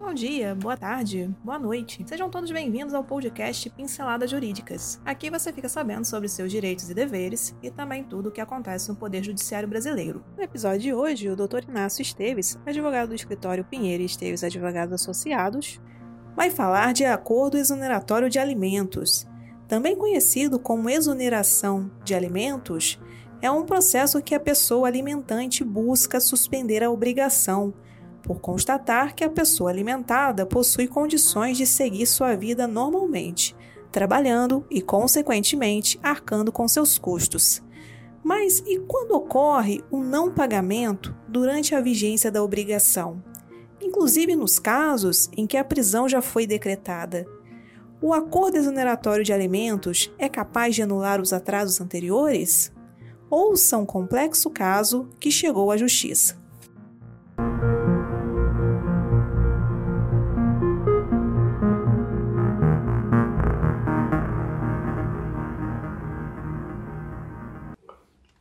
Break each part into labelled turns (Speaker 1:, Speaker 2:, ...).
Speaker 1: Bom dia, boa tarde, boa noite. Sejam todos bem-vindos ao podcast Pinceladas Jurídicas. Aqui você fica sabendo sobre seus direitos e deveres e também tudo o que acontece no Poder Judiciário Brasileiro. No episódio de hoje, o Dr. Inácio Esteves, advogado do escritório Pinheiro e Esteves Advogados Associados, vai falar de acordo exoneratório de alimentos. Também conhecido como exoneração de alimentos, é um processo que a pessoa alimentante busca suspender a obrigação por constatar que a pessoa alimentada possui condições de seguir sua vida normalmente, trabalhando e, consequentemente, arcando com seus custos. Mas e quando ocorre o não pagamento durante a vigência da obrigação? Inclusive nos casos em que a prisão já foi decretada. O acordo exoneratório de alimentos é capaz de anular os atrasos anteriores? Ouça um complexo caso que chegou à justiça.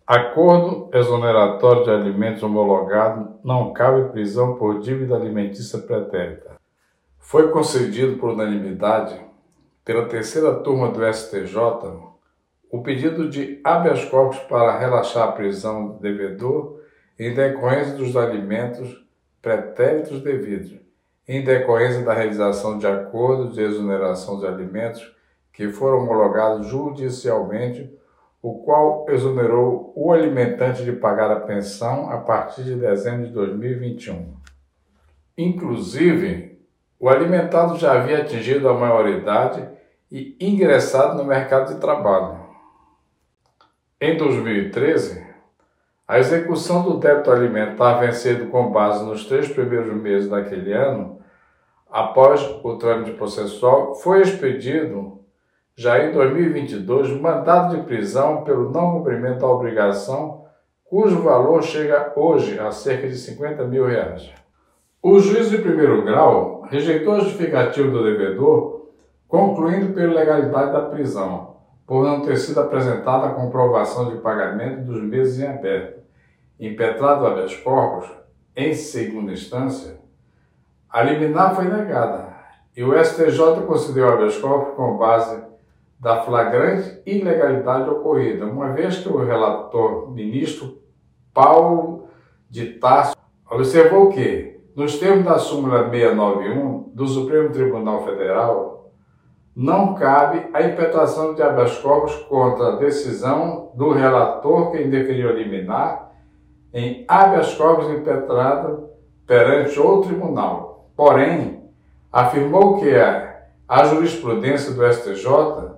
Speaker 2: Acordo exoneratório de alimentos homologado não cabe prisão por dívida alimentícia pretérita. Foi concedido por unanimidade pela terceira turma do STJ o pedido de habeas corpus para relaxar a prisão do devedor em decorrência dos alimentos pretéritos devidos, em decorrência da realização de acordos de exoneração de alimentos que foram homologados judicialmente o qual exonerou o alimentante de pagar a pensão a partir de dezembro de 2021. Inclusive, o alimentado já havia atingido a maioridade e ingressado no mercado de trabalho. Em 2013, a execução do débito alimentar vencido com base nos três primeiros meses daquele ano, após o trâmite processual, foi expedido já em 2022, mandado de prisão pelo não cumprimento da obrigação, cujo valor chega hoje a cerca de 50 mil reais. O juiz de primeiro grau rejeitou a justificativa do devedor, concluindo pela legalidade da prisão, por não ter sido apresentada a comprovação de pagamento dos meses em aberto. Impetrado habeas corpus, em segunda instância, a liminar foi negada e o STJ concedeu habeas corpus com base da flagrante ilegalidade ocorrida, uma vez que o relator ministro Paulo de Tarso observou que, nos termos da súmula 691 do Supremo Tribunal Federal, não cabe a impetração de habeas corpus contra a decisão do relator que indeferiu liminar em habeas corpus impetrado perante outro tribunal. Porém, afirmou que a jurisprudência do STJ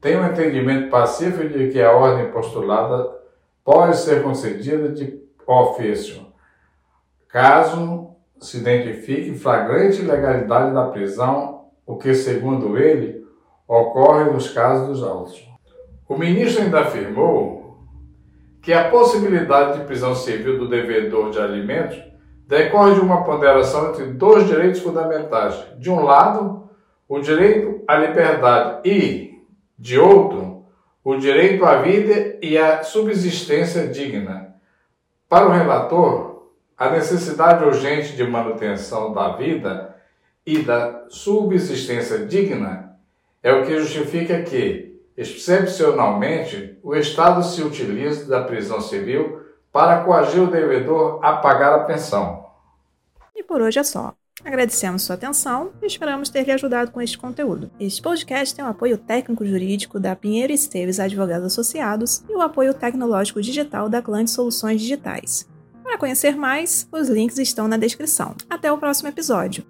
Speaker 2: tem um entendimento pacífico de que a ordem postulada pode ser concedida de ofício, caso se identifique flagrante ilegalidade da prisão, o que, segundo ele, ocorre nos casos dos autos. O ministro ainda afirmou que a possibilidade de prisão civil do devedor de alimentos decorre de uma ponderação entre dois direitos fundamentais. De um lado, o direito à liberdade e, de outro, o direito à vida e à subsistência digna. Para o relator, a necessidade urgente de manutenção da vida e da subsistência digna é o que justifica que, excepcionalmente, o Estado se utilize da prisão civil para coagir o devedor a pagar a pensão.
Speaker 1: E por hoje é só. Agradecemos sua atenção e esperamos ter lhe ajudado com este conteúdo. Este podcast tem o apoio técnico-jurídico da Pinheiro Esteves Advogados Associados e o apoio tecnológico digital da Clã de Soluções Digitais. Para conhecer mais, os links estão na descrição. Até o próximo episódio.